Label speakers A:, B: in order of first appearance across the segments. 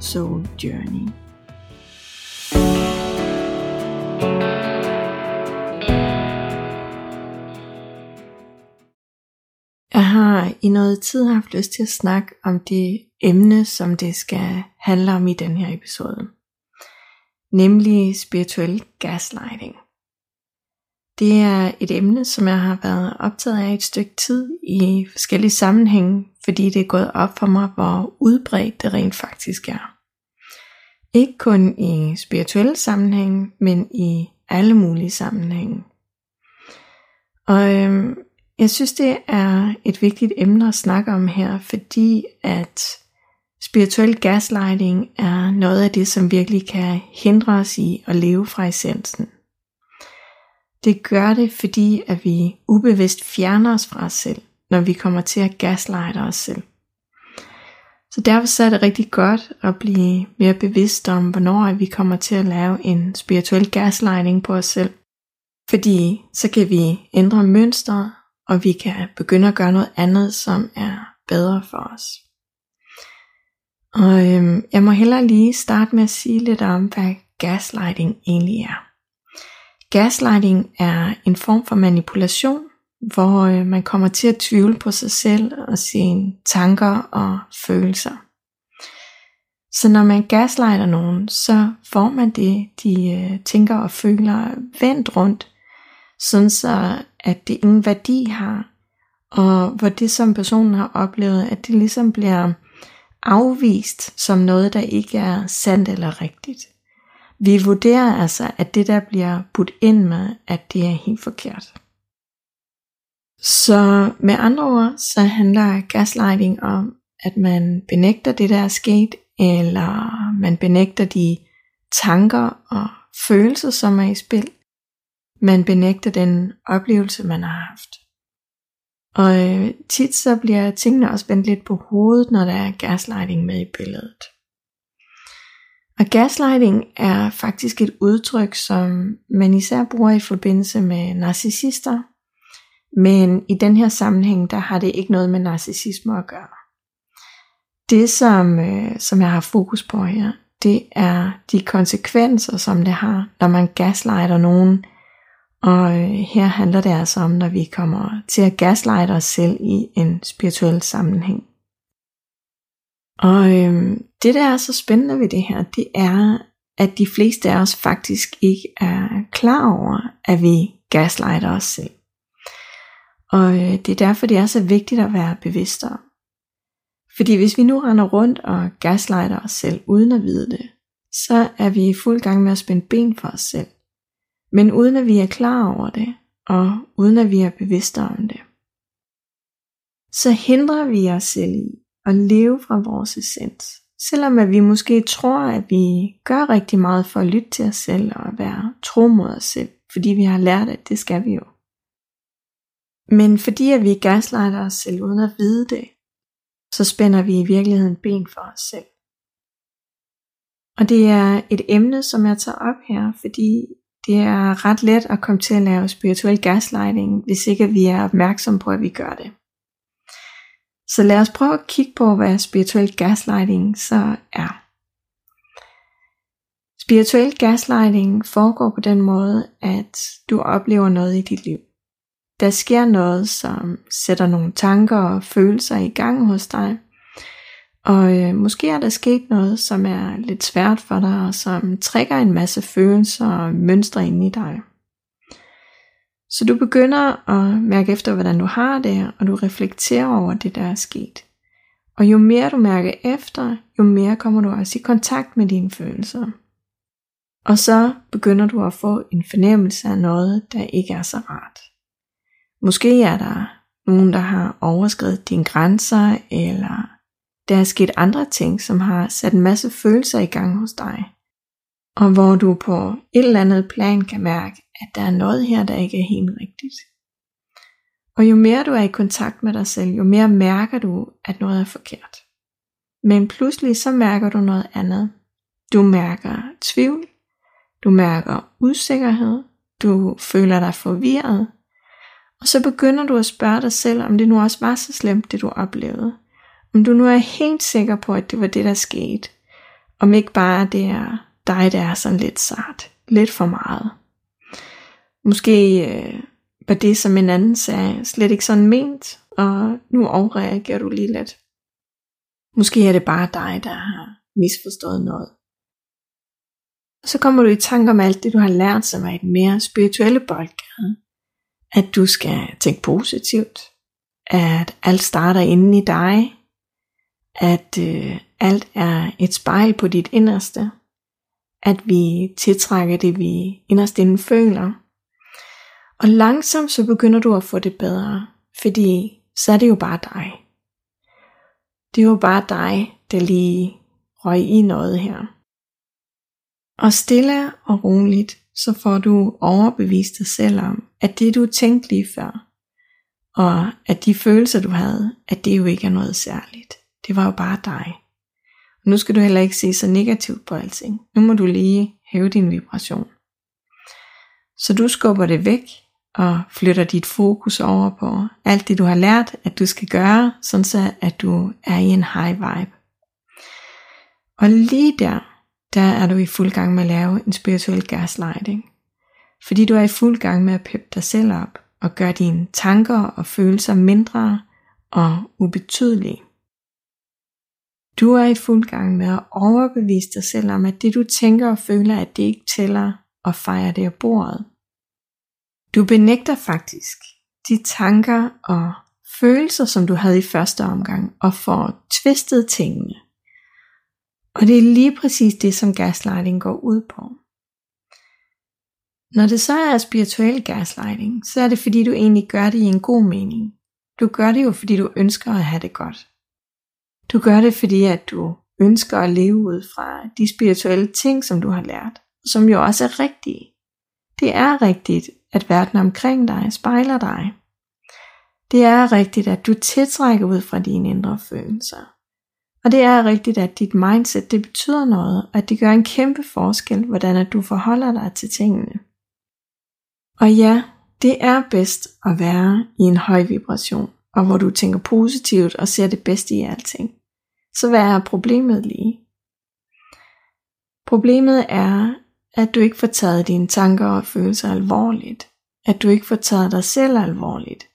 A: Soul Journey. Jeg har i noget tid haft lyst til at snakke om det emne, som det skal handle om i den her episode. Nemlig spirituel gaslighting. Det er et emne, som jeg har været optaget af et stykke tid i forskellige sammenhænge, fordi det er gået op for mig, hvor udbredt det rent faktisk er. Ikke kun i spirituelle sammenhænge, men i alle mulige sammenhænge. Og øhm, jeg synes, det er et vigtigt emne at snakke om her, fordi at spirituel gaslighting er noget af det, som virkelig kan hindre os i at leve fra essensen. Det gør det, fordi at vi ubevidst fjerner os fra os selv, når vi kommer til at gaslighte os selv. Så derfor så er det rigtig godt at blive mere bevidst om, hvornår vi kommer til at lave en spirituel gaslighting på os selv. Fordi så kan vi ændre mønstre, og vi kan begynde at gøre noget andet, som er bedre for os. Og øhm, jeg må hellere lige starte med at sige lidt om, hvad gaslighting egentlig er. Gaslighting er en form for manipulation, hvor øh, man kommer til at tvivle på sig selv og sine tanker og følelser. Så når man gaslighter nogen, så får man det, de øh, tænker og føler vendt rundt, sådan så at det ingen værdi har, og hvor det som personen har oplevet, at det ligesom bliver afvist som noget, der ikke er sandt eller rigtigt. Vi vurderer altså, at det der bliver budt ind med, at det er helt forkert. Så med andre ord, så handler gaslighting om, at man benægter det, der er sket, eller man benægter de tanker og følelser, som er i spil. Man benægter den oplevelse, man har haft. Og øh, tit så bliver tingene også vendt lidt på hovedet, når der er gaslighting med i billedet. Og gaslighting er faktisk et udtryk, som man især bruger i forbindelse med narcissister, men i den her sammenhæng, der har det ikke noget med narcissisme at gøre. Det, som, øh, som jeg har fokus på her, det er de konsekvenser, som det har, når man gaslighter nogen. Og øh, her handler det altså om, når vi kommer til at gaslighte os selv i en spirituel sammenhæng. Og øh, det, der er så spændende ved det her, det er, at de fleste af os faktisk ikke er klar over, at vi gaslighter os selv. Og øh, det er derfor, det er så vigtigt at være bevidst om. Fordi hvis vi nu render rundt og gaslighter os selv uden at vide det, så er vi i fuld gang med at spænde ben for os selv. Men uden at vi er klar over det, og uden at vi er bevidste om det. Så hindrer vi os selv i at leve fra vores essens. Selvom at vi måske tror, at vi gør rigtig meget for at lytte til os selv og være tro mod os selv, fordi vi har lært, at det skal vi jo. Men fordi at vi gaslighter os selv uden at vide det, så spænder vi i virkeligheden ben for os selv. Og det er et emne, som jeg tager op her, fordi det er ret let at komme til at lave spirituel gaslighting, hvis ikke vi er opmærksom på, at vi gør det. Så lad os prøve at kigge på, hvad spirituel gaslighting så er. Spirituel gaslighting foregår på den måde, at du oplever noget i dit liv. Der sker noget, som sætter nogle tanker og følelser i gang hos dig. Og øh, måske er der sket noget, som er lidt svært for dig, og som trækker en masse følelser og mønstre ind i dig. Så du begynder at mærke efter, hvordan du har det, og du reflekterer over det, der er sket. Og jo mere du mærker efter, jo mere kommer du også i kontakt med dine følelser. Og så begynder du at få en fornemmelse af noget, der ikke er så rart. Måske er der nogen, der har overskrevet dine grænser, eller der er sket andre ting, som har sat en masse følelser i gang hos dig. Og hvor du på et eller andet plan kan mærke, at der er noget her, der ikke er helt rigtigt. Og jo mere du er i kontakt med dig selv, jo mere mærker du, at noget er forkert. Men pludselig så mærker du noget andet. Du mærker tvivl, du mærker usikkerhed, du føler dig forvirret, og så begynder du at spørge dig selv, om det nu også var så slemt, det du oplevede. Om du nu er helt sikker på, at det var det, der skete. Om ikke bare det er dig, der er sådan lidt sart. Lidt for meget. Måske øh, var det, som en anden sagde, slet ikke sådan ment, og nu overreagerer du lige lidt. Måske er det bare dig, der har misforstået noget. Så kommer du i tanke om alt det, du har lært, som er et mere spirituelle boldgade. At du skal tænke positivt. At alt starter inden i dig. At øh, alt er et spejl på dit inderste. At vi tiltrækker det, vi inderst inden føler. Og langsomt så begynder du at få det bedre. Fordi så er det jo bare dig. Det er jo bare dig, der lige røg i noget her. Og stille og roligt, så får du overbevist dig selv om, at det du tænkte lige før, og at de følelser du havde, at det jo ikke er noget særligt. Det var jo bare dig. Og nu skal du heller ikke se så negativt på alting. Nu må du lige hæve din vibration. Så du skubber det væk og flytter dit fokus over på alt det du har lært, at du skal gøre, sådan så at du er i en high vibe. Og lige der, der er du i fuld gang med at lave en spirituel gaslighting. Fordi du er i fuld gang med at peppe dig selv op og gøre dine tanker og følelser mindre og ubetydelige. Du er i fuld gang med at overbevise dig selv om, at det du tænker og føler, at det ikke tæller og fejrer det af bordet. Du benægter faktisk de tanker og følelser, som du havde i første omgang, og får tvistet tingene og det er lige præcis det, som gaslighting går ud på. Når det så er spirituel gaslighting, så er det fordi du egentlig gør det i en god mening. Du gør det jo fordi du ønsker at have det godt. Du gør det fordi at du ønsker at leve ud fra de spirituelle ting, som du har lært, som jo også er rigtige. Det er rigtigt, at verden omkring dig spejler dig. Det er rigtigt, at du tiltrækker ud fra dine indre følelser. Og det er rigtigt, at dit mindset det betyder noget, og at det gør en kæmpe forskel, hvordan at du forholder dig til tingene. Og ja, det er bedst at være i en høj vibration, og hvor du tænker positivt og ser det bedste i alting. Så hvad er problemet lige? Problemet er, at du ikke får taget dine tanker og følelser alvorligt. At du ikke får taget dig selv alvorligt.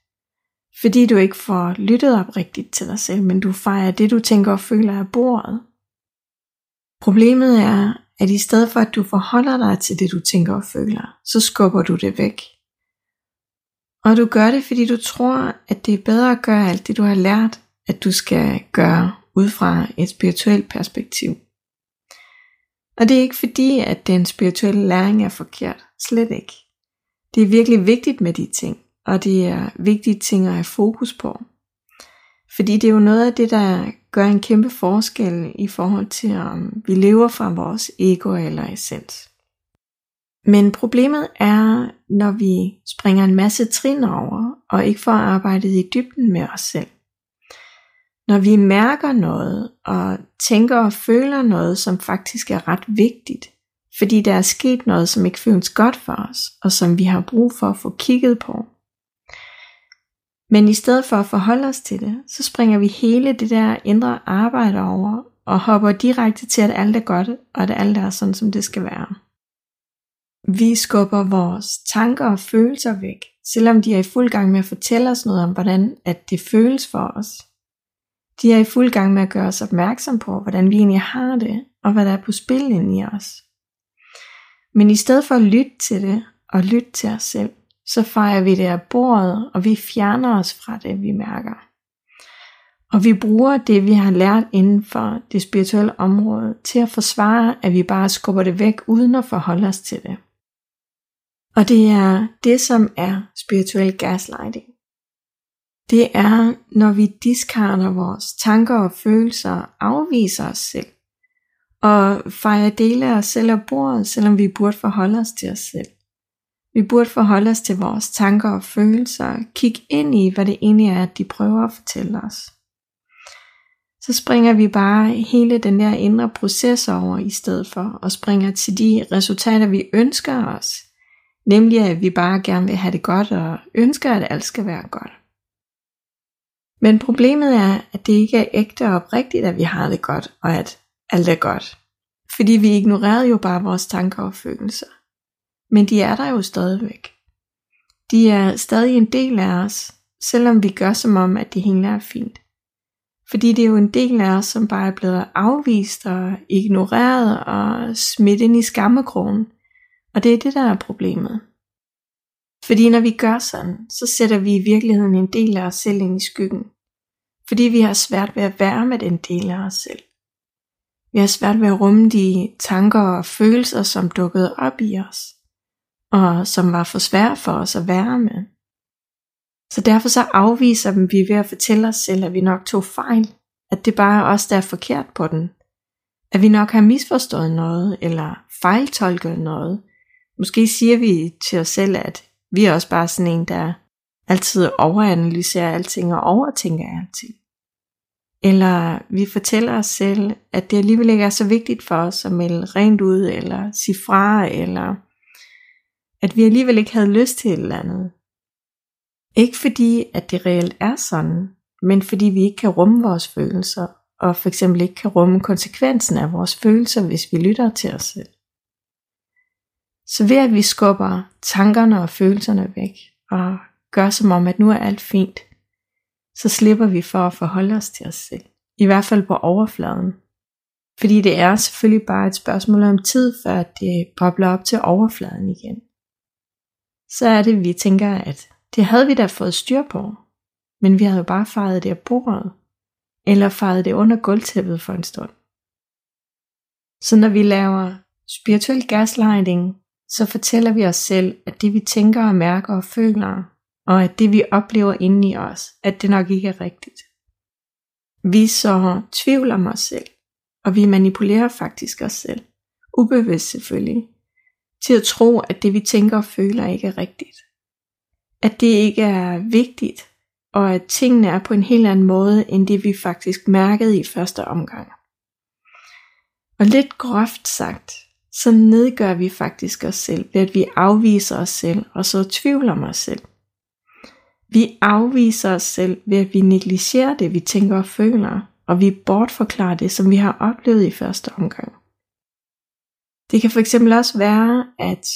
A: Fordi du ikke får lyttet op rigtigt til dig selv, men du fejrer det, du tænker og føler af bordet. Problemet er, at i stedet for at du forholder dig til det, du tænker og føler, så skubber du det væk. Og du gør det, fordi du tror, at det er bedre at gøre alt det, du har lært, at du skal gøre ud fra et spirituelt perspektiv. Og det er ikke fordi, at den spirituelle læring er forkert. Slet ikke. Det er virkelig vigtigt med de ting og det er vigtige ting at have fokus på. Fordi det er jo noget af det, der gør en kæmpe forskel i forhold til, om vi lever fra vores ego eller essens. Men problemet er, når vi springer en masse trin over, og ikke får arbejdet i dybden med os selv. Når vi mærker noget, og tænker og føler noget, som faktisk er ret vigtigt, fordi der er sket noget, som ikke føles godt for os, og som vi har brug for at få kigget på, men i stedet for at forholde os til det, så springer vi hele det der indre arbejde over og hopper direkte til, at alt er godt, og at alt er sådan, som det skal være. Vi skubber vores tanker og følelser væk, selvom de er i fuld gang med at fortælle os noget om, hvordan at det føles for os. De er i fuld gang med at gøre os opmærksom på, hvordan vi egentlig har det, og hvad der er på spil inde i os. Men i stedet for at lytte til det, og lytte til os selv, så fejrer vi det af bordet, og vi fjerner os fra det, vi mærker. Og vi bruger det, vi har lært inden for det spirituelle område, til at forsvare, at vi bare skubber det væk, uden at forholde os til det. Og det er det, som er spirituel gaslighting. det er, når vi diskarder vores tanker og følelser og afviser os selv, og fejrer dele af os selv af bordet, selvom vi burde forholde os til os selv. Vi burde forholde os til vores tanker og følelser, kigge ind i, hvad det egentlig er, de prøver at fortælle os. Så springer vi bare hele den der indre proces over i stedet for, og springer til de resultater, vi ønsker os. Nemlig at vi bare gerne vil have det godt, og ønsker, at alt skal være godt. Men problemet er, at det ikke er ægte og oprigtigt, at vi har det godt, og at alt er godt. Fordi vi ignorerede jo bare vores tanker og følelser. Men de er der jo stadigvæk. De er stadig en del af os, selvom vi gør som om, at det hele er fint. Fordi det er jo en del af os, som bare er blevet afvist og ignoreret og smidt ind i skammekrogen. Og det er det, der er problemet. Fordi når vi gør sådan, så sætter vi i virkeligheden en del af os selv ind i skyggen. Fordi vi har svært ved at være med den del af os selv. Vi har svært ved at rumme de tanker og følelser, som dukkede op i os, og som var for svære for os at være med. Så derfor så afviser dem vi ved at fortælle os selv, at vi nok tog fejl, at det bare er os, der er forkert på den, at vi nok har misforstået noget, eller fejltolket noget. Måske siger vi til os selv, at vi er også bare sådan en, der altid overanalyserer alting og overtænker alting. Eller vi fortæller os selv, at det alligevel ikke er så vigtigt for os at melde rent ud, eller sige fra, eller at vi alligevel ikke havde lyst til et eller andet. Ikke fordi, at det reelt er sådan, men fordi vi ikke kan rumme vores følelser, og for eksempel ikke kan rumme konsekvensen af vores følelser, hvis vi lytter til os selv. Så ved at vi skubber tankerne og følelserne væk, og gør som om, at nu er alt fint, så slipper vi for at forholde os til os selv. I hvert fald på overfladen. Fordi det er selvfølgelig bare et spørgsmål om tid, før det bobler op til overfladen igen. Så er det, vi tænker, at det havde vi da fået styr på. Men vi havde jo bare fejret det af bordet. Eller fejret det under gulvtæppet for en stund. Så når vi laver spirituel gaslighting, så fortæller vi os selv, at det vi tænker og mærker og føler, og at det vi oplever inde i os, at det nok ikke er rigtigt. Vi så tvivl om os selv, og vi manipulerer faktisk os selv, ubevidst selvfølgelig, til at tro, at det vi tænker og føler ikke er rigtigt. At det ikke er vigtigt, og at tingene er på en helt anden måde, end det vi faktisk mærkede i første omgang. Og lidt groft sagt, så nedgør vi faktisk os selv ved at vi afviser os selv og så tvivler om os selv. Vi afviser os selv ved at vi negligerer det, vi tænker og føler, og vi bortforklarer det, som vi har oplevet i første omgang. Det kan for eksempel også være, at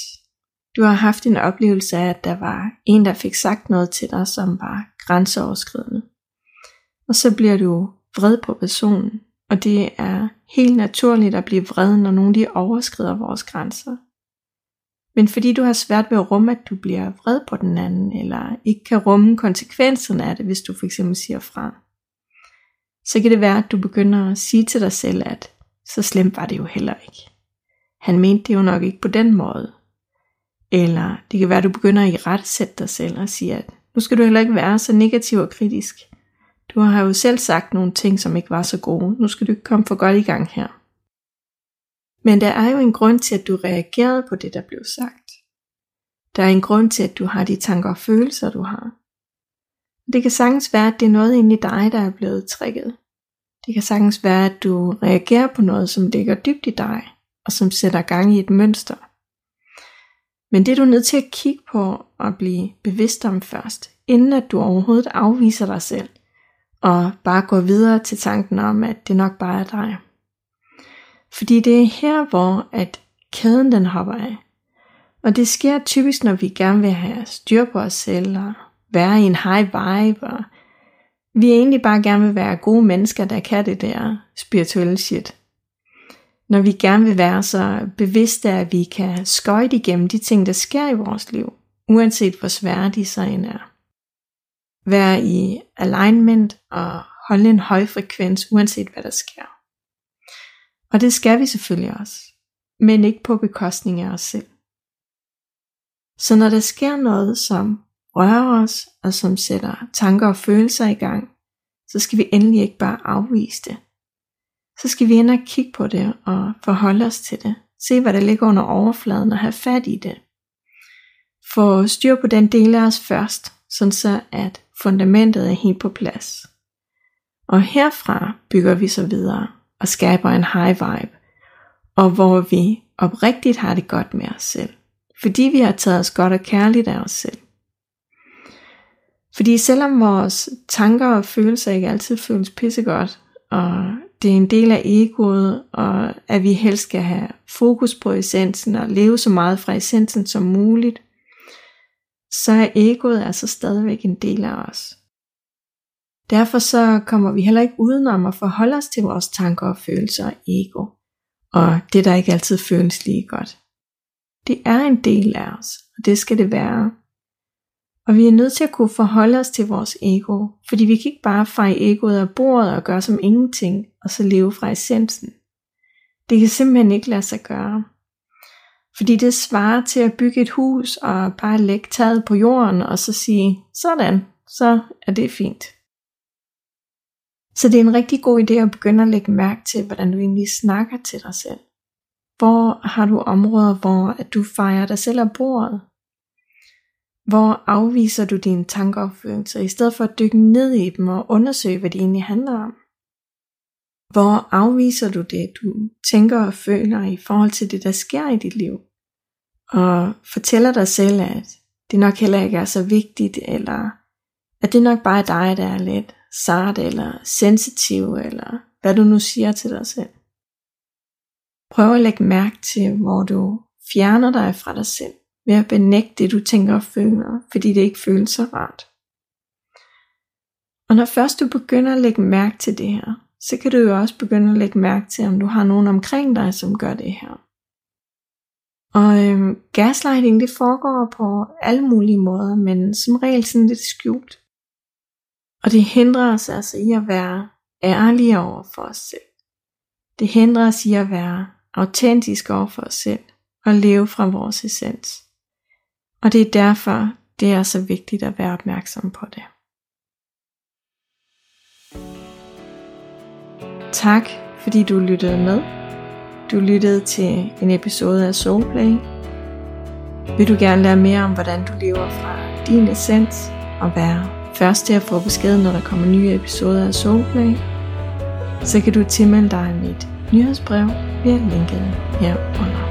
A: du har haft en oplevelse af, at der var en, der fik sagt noget til dig, som var grænseoverskridende. Og så bliver du vred på personen, og det er helt naturligt at blive vred, når nogen de overskrider vores grænser. Men fordi du har svært ved at rumme, at du bliver vred på den anden, eller ikke kan rumme konsekvenserne af det, hvis du for eksempel siger fra, så kan det være, at du begynder at sige til dig selv, at så slemt var det jo heller ikke. Han mente det jo nok ikke på den måde. Eller det kan være, at du begynder at i ret sætte dig selv og sige, at nu skal du heller ikke være så negativ og kritisk. Du har jo selv sagt nogle ting, som ikke var så gode. Nu skal du ikke komme for godt i gang her. Men der er jo en grund til, at du reagerede på det, der blev sagt. Der er en grund til, at du har de tanker og følelser, du har. Det kan sagtens være, at det er noget inde i dig, der er blevet trigget. Det kan sagtens være, at du reagerer på noget, som ligger dybt i dig, og som sætter gang i et mønster. Men det er du nødt til at kigge på og blive bevidst om først, inden at du overhovedet afviser dig selv, og bare går videre til tanken om, at det nok bare er dig. Fordi det er her, hvor at kæden den hopper af. Og det sker typisk, når vi gerne vil have styr på os selv, og være i en high vibe, og vi egentlig bare gerne vil være gode mennesker, der kan det der spirituelle shit. Når vi gerne vil være så bevidste, at vi kan skøjte igennem de ting, der sker i vores liv, uanset hvor svære de så end er. Være i alignment og holde en høj frekvens, uanset hvad der sker. Og det skal vi selvfølgelig også, men ikke på bekostning af os selv. Så når der sker noget, som rører os, og som sætter tanker og følelser i gang, så skal vi endelig ikke bare afvise det. Så skal vi ind og kigge på det og forholde os til det. Se hvad der ligger under overfladen og have fat i det. Få styr på den del af os først, sådan så at fundamentet er helt på plads. Og herfra bygger vi så videre og skaber en high vibe, og hvor vi oprigtigt har det godt med os selv. Fordi vi har taget os godt og kærligt af os selv. Fordi selvom vores tanker og følelser ikke altid føles pissegodt, og det er en del af egoet, og at vi helst skal have fokus på essensen og leve så meget fra essensen som muligt, så er egoet altså stadigvæk en del af os. Derfor så kommer vi heller ikke udenom at forholde os til vores tanker og følelser og ego, og det der ikke altid føles lige godt. Det er en del af os, og det skal det være. Og vi er nødt til at kunne forholde os til vores ego, fordi vi kan ikke bare feje egoet af bordet og gøre som ingenting, og så leve fra essensen. Det kan simpelthen ikke lade sig gøre. Fordi det svarer til at bygge et hus og bare lægge taget på jorden og så sige, sådan, så er det fint. Så det er en rigtig god idé at begynde at lægge mærke til, hvordan du egentlig snakker til dig selv. Hvor har du områder, hvor at du fejrer dig selv af bordet? Hvor afviser du dine tanker og følelser, i stedet for at dykke ned i dem og undersøge, hvad de egentlig handler om? Hvor afviser du det, du tænker og føler i forhold til det, der sker i dit liv? Og fortæller dig selv, at det nok heller ikke er så vigtigt, eller at det nok bare er dig, der er lidt sart, eller sensitiv, eller hvad du nu siger til dig selv. Prøv at lægge mærke til, hvor du fjerner dig fra dig selv ved at benægte det, du tænker og føler, fordi det ikke føles så rart. Og når først du begynder at lægge mærke til det her, så kan du jo også begynde at lægge mærke til, om du har nogen omkring dig, som gør det her. Og øhm, gaslighting, det foregår på alle mulige måder, men som regel sådan lidt skjult. Og det hindrer os altså i at være ærlige over for os selv. Det hindrer os i at være autentiske over for os selv og leve fra vores essens. Og det er derfor, det er så vigtigt at være opmærksom på det. Tak, fordi du lyttede med. Du lyttede til en episode af Soulplay. Vil du gerne lære mere om, hvordan du lever fra din essens og være først til at få besked, når der kommer nye episoder af Soulplay, så kan du tilmelde dig mit nyhedsbrev via linket herunder.